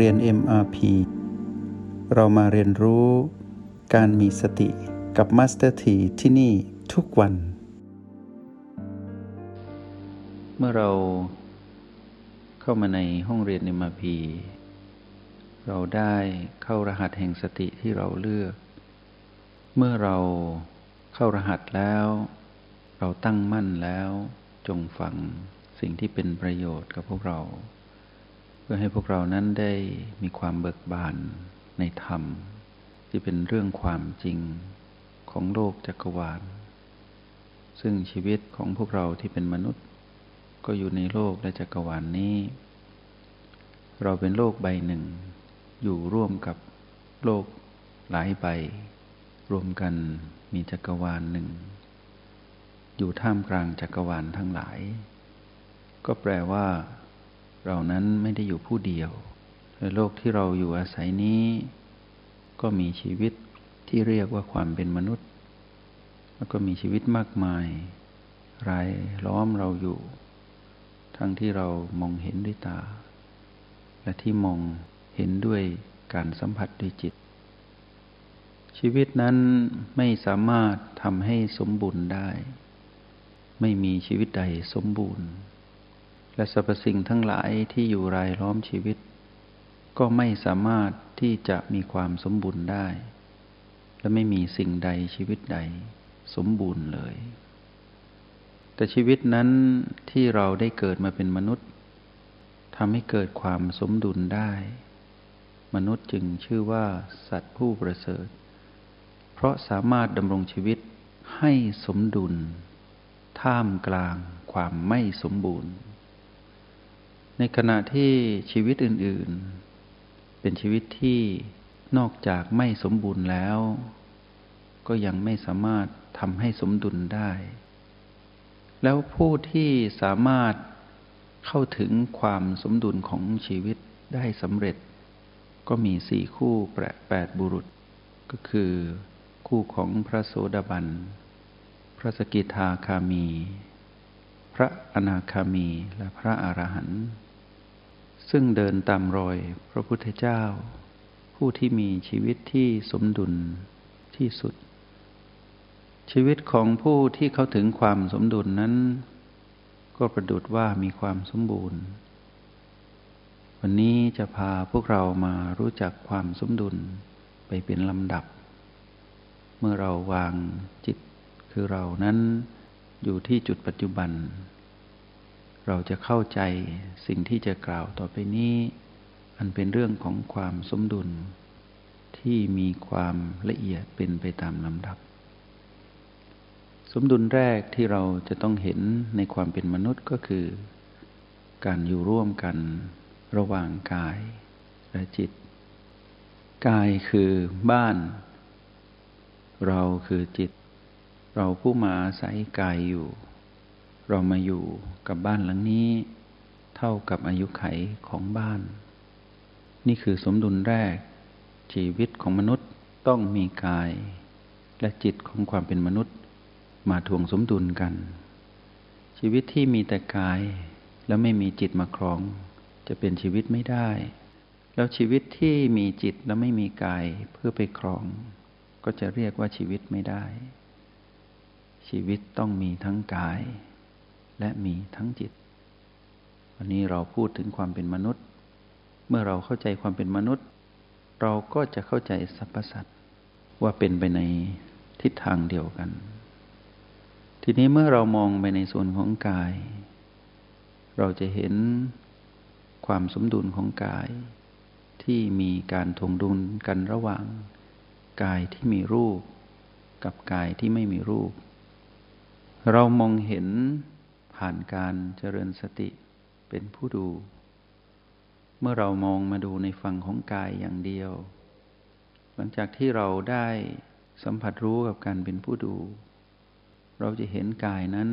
เรียน MRP เรามาเรียนรู้การมีสติกับ Master T ที่ที่นี่ทุกวัน เมื่อเราเข้ามาในห้องเรียน MRP เราได้เข้ารหัสแห่งสติที่เราเลือก เมื่อเราเข้ารหัสแล้ว เราตั้งมั่นแล้วจงฟังสิ่งที่เป็นประโยชน์กับพวกเรา เพื่อให้พวกเรานั้นได้มีความเบิกบานในธรรม ที่เป็นเรื่องความจริงของโลกจักรวาล ซึ่งชีวิตของพวกเราที่เป็นมนุษย์ ก็อยู่ในโลกและจักรวาลนนี้ เราเป็นโลกใบหนึ่ง อยู่ร่วมกับโลกหลายใบ รวมกันมีจักรวาลหนึ่ง อยู่ท่ามกลางจักรวาลทั้งหลาย ก็แปลว่า เรานั้นไม่ได้อยู่ผู้เดียวในโลกที่เราอยู่อาศัยนี้ ก็มีชีวิตที่เรียกว่าความเป็นมนุษย์ แล้วก็มีชีวิตมากมาย รายล้อมเราอยู่ ทั้งที่เรามองเห็นด้วยตา และที่มองเห็นด้วยการสัมผัสด้วยจิต ชีวิตนั้นไม่สามารถทำให้สมบูรณ์ได้ ไม่มีชีวิตใดสมบูรณ์ และสรรพสิ่งทั้งหลายที่อยู่รายล้อมชีวิต ก็ไม่สามารถที่จะมีความสมบูรณ์ได้ และไม่มีสิ่งใดชีวิตใดสมบูรณ์เลย แต่ชีวิตนั้นที่เราได้เกิดมาเป็นมนุษย์ทำให้เกิดความสมดุลได้ มนุษย์จึงชื่อว่าสัตว์ผู้ประเสริฐ เพราะสามารถดำรงชีวิตให้สมดุล ท่ามกลางความไม่สมบูรณ์ ในขณะที่ชีวิตอื่น ๆ เป็นชีวิตที่นอกจากไม่สมบูรณ์แล้ว ก็ยังไม่สามารถทำให้สมดุลได้ แล้วผู้ที่สามารถเข้าถึงความสมดุลของชีวิตได้สำเร็จ ก็มีสี่คู่แปดแปดบุรุษ ก็คือ คู่ของพระโสดาบัน พระสกิทาคามี พระอนาคามีและพระอรหันต์ซึ่งเดินตามรอยพระพุทธเจ้า ผู้ที่มีชีวิตที่สมดุลที่สุด ชีวิตของผู้ที่เขาถึงความสมดุลนั้น ก็ประดุดว่ามีความสมบูรณ์ วันนี้จะพาพวกเรามารู้จักความสมดุลไปเป็นลำดับ เมื่อเราวางจิตคือเรานั้น อยู่ที่จุดปัจจุบัน เราจะเข้าใจสิ่งที่จะกล่าวต่อไปนี้ อันเป็นเรื่องของความสมดุล ที่มีความละเอียดเป็นไปตามลำดับ สมดุลแรกที่เราจะต้องเห็นในความเป็นมนุษย์ก็คือ การอยู่ร่วมกันระหว่างกายและจิต กายคือบ้าน เราคือจิต เราผู้มาอาศัยกายอยู่ เรามาอยู่กับบ้านหลังนี้ เท่ากับอายุไขของบ้าน นี่คือสมดุลแรก ชีวิตของมนุษย์ต้องมีกาย และจิตของความเป็นมนุษย์ มาทวงสมดุลกัน ชีวิตที่มีแต่กาย แล้วไม่มีจิตมาครอง จะเป็นชีวิตไม่ได้ แล้วชีวิตที่มีจิตแล้วไม่มีกายเพื่อไปครอง ก็จะเรียกว่าชีวิตไม่ได้ ชีวิตต้องมีทั้งกาย และมีทั้งจิต วันนี้เราพูดถึงความเป็นมนุษย์ เมื่อเราเข้าใจความเป็นมนุษย์ เราก็จะเข้าใจสรรพสัตว์ว่าเป็นไปในทิศทางเดียวกัน ทีนี้เมื่อเรามองไปในส่วนของกาย เราจะเห็นความสมดุลของกาย ที่มีการทวงดุลกันระหว่าง กายที่มีรูป กับกายที่ไม่มีรูป เรามองเห็นผ่านการเจริญสติเป็นผู้ดู เมื่อเรามองมาดูในฝั่งของกายอย่างเดียว หลังจากที่เราได้สัมผัสรู้กับการเป็นผู้ดู เราจะเห็นกายนั้น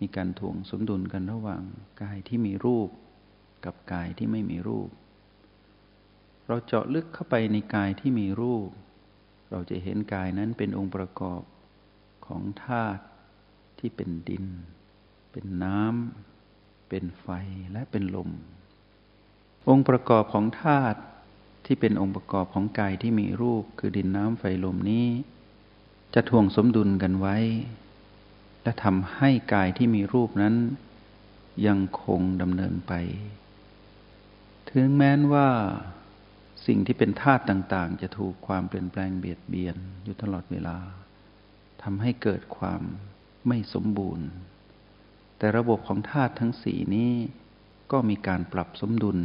มีการถ่วงสมดุลกันระหว่างกายที่มีรูป กับกายที่ไม่มีรูป เราเจาะลึกเข้าไปในกายที่มีรูป เราจะเห็นกายนั้นเป็นองค์ประกอบของธาตุ ที่เป็นดิน เป็นน้ำ เป็นไฟและเป็นลม องค์ประกอบของธาตุที่เป็นองค์ประกอบของกายที่มีรูปคือดินน้ำไฟลมนี้ จะทวงสมดุลกันไว้ และทำให้กายที่มีรูปนั้น ยังคงดำเนินไป ถึงแม้นว่าสิ่งที่เป็นธาตุต่างๆ จะถูกความเปลี่ยนแปลงเบียดเบียนอยู่ตลอดเวลาทำให้เกิดความ ไม่สมบูรณ์ แต่ระบบของธาตุทั้งสี่นี้ ก็มีการปรับสมดุล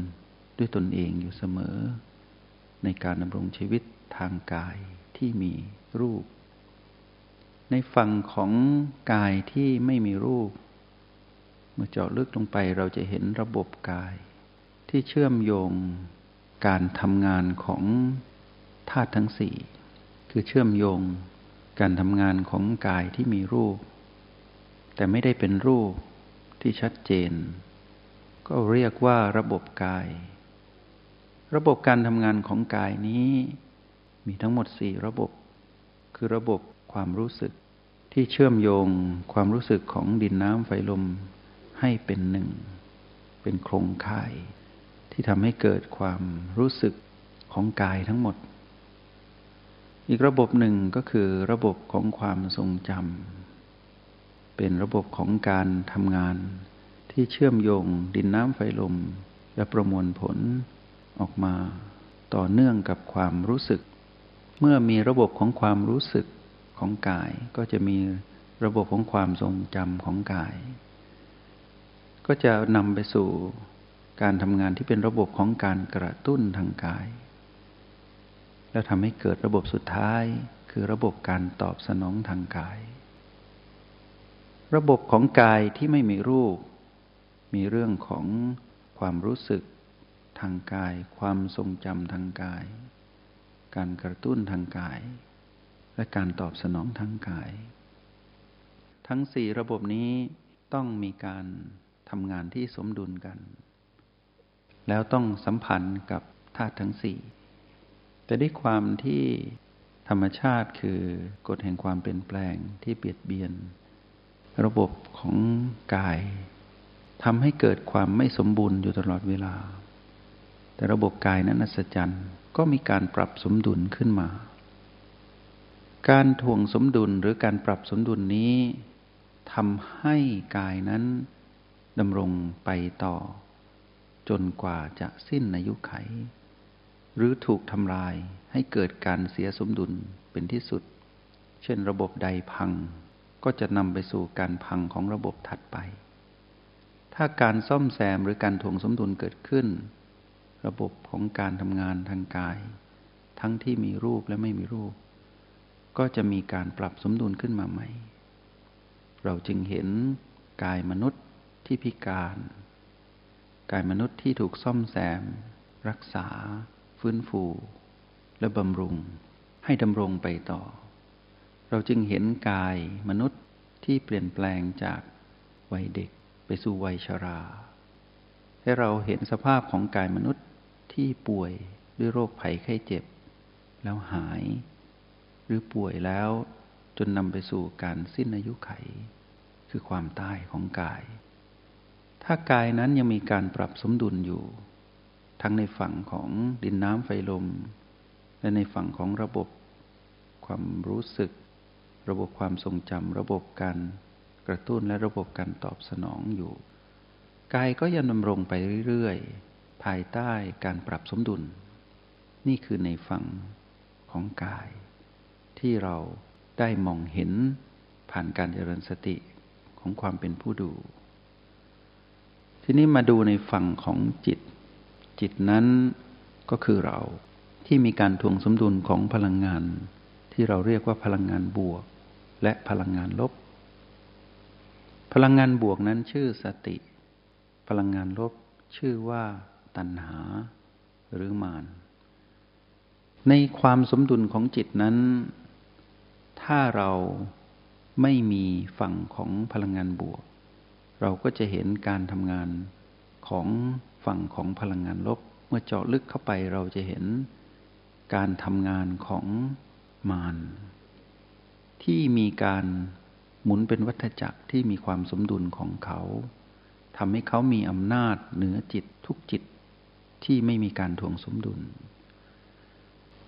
ด้วยตนเองอยู่เสมอ ในการดำรงชีวิตทางกายที่มีรูป ในฝั่งของกายที่ไม่มีรูป เมื่อเจาะลึกลงไปเราจะเห็นระบบกาย ที่เชื่อมโยงการทำงานของธาตุทั้งสี่คือเชื่อมโยงการทำงานของกายที่มีรูป แต่ไม่ได้เป็นรูปที่ชัดเจน ก็เรียกว่าระบบกาย ระบบการทำงานของกายนี้ มีทั้งหมดสี่ระบบ คือระบบความรู้สึกที่เชื่อมโยงความรู้สึกของดินน้ำไฟลมให้เป็นหนึ่ง เป็นโครงข่าย ที่ทำให้เกิดความรู้สึกของกายทั้งหมด อีกระบบหนึ่งก็คือระบบของความทรงจำ เป็นระบบของการทำงาน ที่เชื่อมโยงดินน้ำไฟลม และประมวลผลออกมา ต่อเนื่องกับความรู้สึก เมื่อมีระบบของความรู้สึกของกาย ก็จะมีระบบของความทรงจำของกาย ก็จะนำไปสู่การทำงานที่เป็นระบบของการกระตุ้นทางกาย แล้วทำให้เกิดระบบสุดท้ายคือระบบการตอบสนองทางกาย ระบบของกายที่ไม่มีรูป มีเรื่องของความรู้สึกทางกาย ความทรงจำทางกาย การกระตุ้นทางกาย และการตอบสนองทางกาย ทั้งสี่ระบบนี้ต้องมีการทำงานที่สมดุลกัน แล้วต้องสัมพันธ์กับธาตุทั้งสี่แต่ด้วยความที่ธรรมชาติคือกฎแห่งความเปลี่ยนแปลงที่เบียดเบียน ระบบของกายทำให้เกิดความไม่สมบูรณ์อยู่ตลอดเวลา แต่ระบบกายนั้นอัศจรรย์ก็มีการปรับสมดุลขึ้นมา การทวงสมดุลหรือการปรับสมดุลนี้ทำให้กายนั้นดำรงไปต่อ จนกว่าจะสิ้นอายุไข หรือถูกทำลายให้เกิดการเสียสมดุลเป็นที่สุด เช่นระบบใดพัง ก็จะนำไปสู่การพังของระบบถัดไป ถ้าการซ่อมแซมหรือการถ่วงสมดุลเกิดขึ้น ระบบของการทำงานทางกาย ทั้งที่มีรูปและไม่มีรูป ก็จะมีการปรับสมดุลขึ้นมาใหม่ เราจึงเห็นกายมนุษย์ที่พิการ กายมนุษย์ที่ถูกซ่อมแซม รักษา ฟื้นฟู และบำรุง ให้ดำรงไปต่อ เราจึงเห็นกายมนุษย์ที่เปลี่ยนแปลงจากวัยเด็กไปสู่วัยชรา ให้เราเห็นสภาพของกายมนุษย์ที่ป่วยด้วยโรคภัยไข้เจ็บ แล้วหาย หรือป่วยแล้วจนนำไปสู่การสิ้นอายุไข คือความตายของกาย ถ้ากายนั้นยังมีการปรับสมดุลอยู่ ทั้งในฝั่งของดินน้ำไฟลม และในฝั่งของระบบ ความรู้สึก ระบบความทรงจำระบบการกระตุ้นและระบบการตอบสนองอยู่กายก็ยังดำรงไปเรื่อยๆ ภายใต้การปรับสมดุล นี่คือในฝั่งของกาย ที่เราได้มองเห็นผ่านการเจริญสติของความเป็นผู้ดู ทีนี้มาดูในฝั่งของจิต จิตนั้นก็คือเราที่มีการทวงสมดุลของพลังงาน ที่เราเรียกว่าพลังงานบวก และพลังงานลบ พลังงานบวกนั้นชื่อสติ พลังงานลบชื่อว่าตัณหาหรือมานในความสมดุลของจิตนั้น ถ้าเราไม่มีฝั่งของพลังงานบวก เราก็จะเห็นการทำงานของฝั่งของพลังงานลบ เมื่อเจาะลึกเข้าไปเราจะเห็นการทำงานของมาร ที่มีการหมุนเป็นวัฏจักรที่มีความสมดุลของเขาทำให้เขามีอำนาจเหนือจิตทุกจิตที่ไม่มีการทวงสมดุล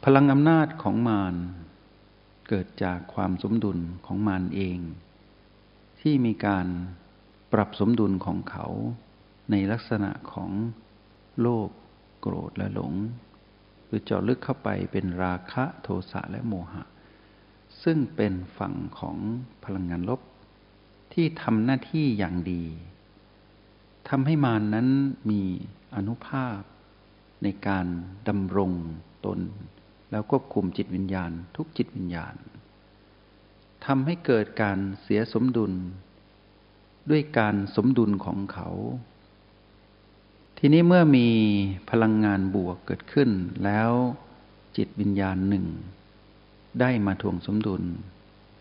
พลังอำนาจของมารเกิดจากความสมดุลของมารเอง ที่มีการปรับสมดุลของเขาในลักษณะของโลภโกรธและหลง หรือเจาะลึกเข้าไปเป็นราคะโทสะและโมหะ ซึ่งเป็นฝั่งของพลังงานลบ ที่ทำหน้าที่อย่างดีทำให้มานนั้นมีอนุภาพ ในการดำรงตน แล้วควบคุมจิตวิญญาณ ทุกจิตวิญญาณทำให้เกิดการเสียสมดุล ด้วยการสมดุลของเขา ทีนี้เมื่อมีพลังงานบวกเกิดขึ้นแล้วจิตวิญญาณหนึ่ง ได้มาทวงสมดุล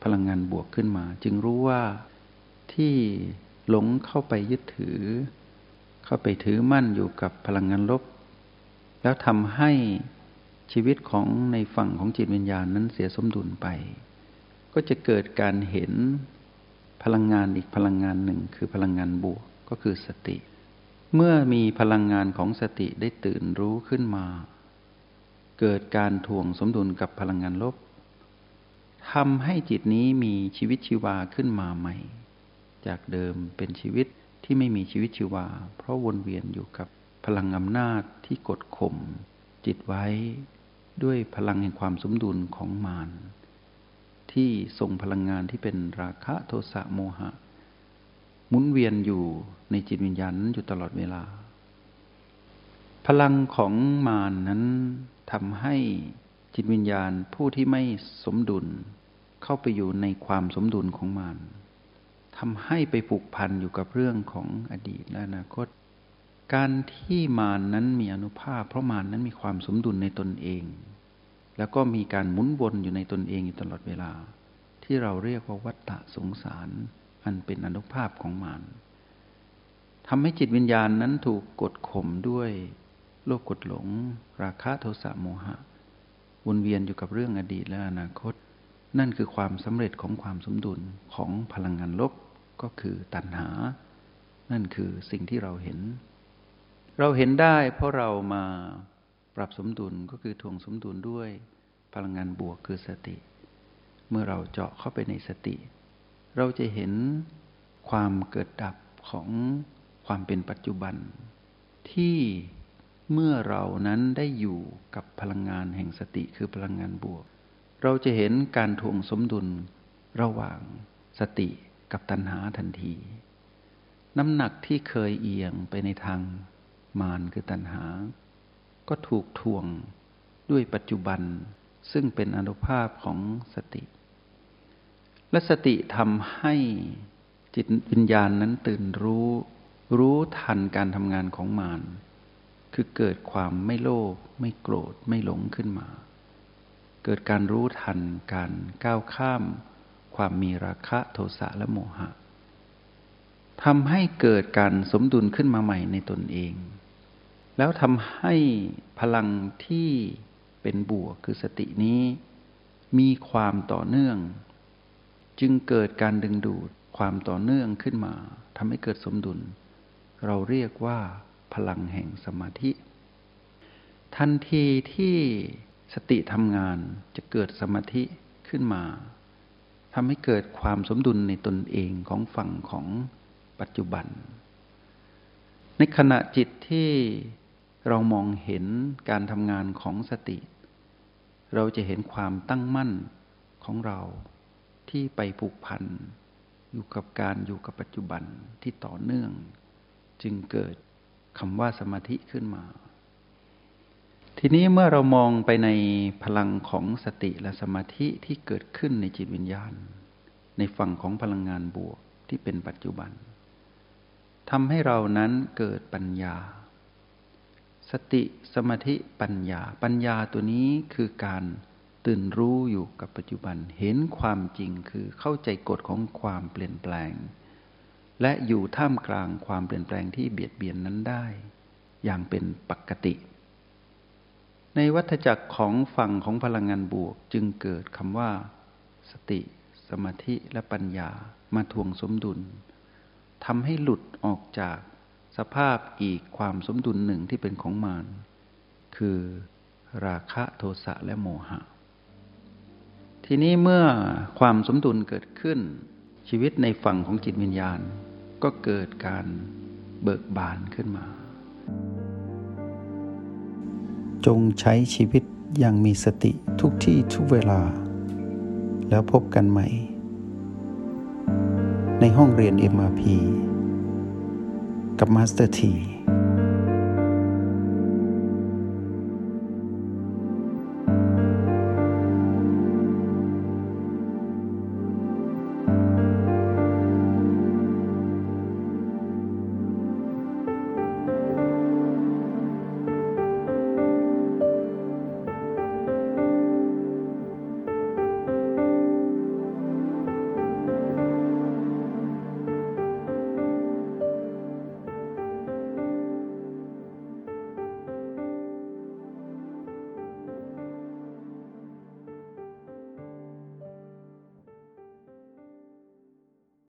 พลังงานบวกขึ้นมา จึงรู้ว่าที่หลงเข้าไปยึดถือ เข้าไปถือมั่นอยู่กับพลังงานลบ แล้วทำให้ชีวิตของในฝั่งของจิตวิญญาณนั้นเสียสมดุลไป ก็จะเกิดการเห็นพลังงานอีกพลังงานหนึ่งคือพลังงานบวกก็คือสติ เมื่อมีพลังงานของสติได้ตื่นรู้ขึ้นมา เกิดการทวงสมดุลกับพลังงานลบ ทำให้จิตนี้มีชีวิตชีวาขึ้นมาใหม่ จากเดิมเป็นชีวิตที่ไม่มีชีวิตชีวา เพราะวนเวียนอยู่กับพลังอำนาจที่กดข่มจิตไว้ด้วยพลังแห่งความสมดุลของมารที่ส่งพลังงานที่เป็นราคะโทสะโมหะหมุนเวียนอยู่ในจิตวิญญาณอยู่ตลอดเวลา พลังของมารนนั้นทำให้ จิตวิญญาณผู้ที่ไม่สมดุล เข้าไปอยู่ในความสมดุลของมารทำให้ไปผูกพันอยู่กับเรื่องของอดีตและอนาคต การที่มานนั้นมีอนุภาพ เพราะมานนั้นมีความสมดุลในตนเอง แล้วก็มีการหมุนวนอยู่ในตนเองอยู่ตลอดเวลา ที่เราเรียกว่าวัฏฏะสงสาร อันเป็นอนุภาพของมานทำให้จิตวิญญาณนั้นถูกกดข่มด้วย โลกกดหลง ราคะโทสะโมหะ วนเวียนอยู่กับเรื่องอดีตและอนาคต นั่นคือความสำเร็จของความสมดุลของพลังงานลบก็คือตัณหา นั่นคือสิ่งที่เราเห็น เราเห็นได้เพราะเรามาปรับสมดุลก็คือทวงสมดุลด้วยพลังงานบวกคือสติ เมื่อเราเจาะเข้าไปในสติ เราจะเห็นความเกิดดับของความเป็นปัจจุบันที่ เมื่อเรานั้นได้อยู่กับพลังงานแห่งสติคือพลังงานบวก เราจะเห็นการทวงสมดุลระหว่างสติกับตัณหาทันที น้ำหนักที่เคยเอียงไปในทางมารคือตัณหา ก็ถูกทวงด้วยปัจจุบันซึ่งเป็นอนุภาพของสติ และสติทำให้จิตวิญญาณนั้นตื่นรู้ รู้ทันการทำงานของมาร คือเกิดความไม่โลภไม่โกรธไม่หลงขึ้นมา เกิดการรู้ทันการก้าวข้าม ความมีราคะโทสะและโมหะทำให้เกิดการสมดุลขึ้นมาใหม่ในตนเอง แล้วทำให้พลังที่เป็นบวกคือสตินี้ มีความต่อเนื่อง จึงเกิดการดึงดูดความต่อเนื่องขึ้นมาทำให้เกิดสมดุล เราเรียกว่า พลังแห่งสมาธิ ทันทีที่สติทำงานจะเกิดสมาธิขึ้นมาทำให้เกิดความสมดุลในตนเองของฝั่งของปัจจุบัน ในขณะจิตที่เรามองเห็นการทำงานของสติ เราจะเห็นความตั้งมั่นของเราที่ไปผูกพันอยู่กับการอยู่กับปัจจุบันที่ต่อเนื่อง จึงเกิด คำว่าสมาธิขึ้นมา ทีนี้เมื่อเรามองไปในพลังของสติและสมาธิที่เกิดขึ้นในจิตวิญญาณ ในฝั่งของพลังงานบวกที่เป็นปัจจุบันทำให้เรานั้นเกิดปัญญา สติสมาธิปัญญา ปัญญาตัวนี้คือการตื่นรู้อยู่กับปัจจุบัน เห็นความจริงคือเข้าใจกฎของความเปลี่ยนแปลง และอยู่ท่ามกลางความเปลี่ยนแปลงที่เบียดเบียนนั้นได้ อย่างเป็นปกติ ในวัฏจักรของฝั่งของพลังงานบวกจึงเกิดคำว่า สติ สมาธิและปัญญามาทวงสมดุลทำให้หลุดออกจากสภาพอีกความสมดุลหนึ่งที่เป็นของมารคือราคะโทสะและโมหะ ทีนี้เมื่อความสมดุลเกิดขึ้น ชีวิตในฝั่งของจิตวิญญาณ ก็เกิดการเบิกบานขึ้นมา จงใช้ชีวิตอย่างมีสติทุกที่ทุกเวลา แล้วพบกันใหม่ ในห้องเรียน MRP กับ Master ที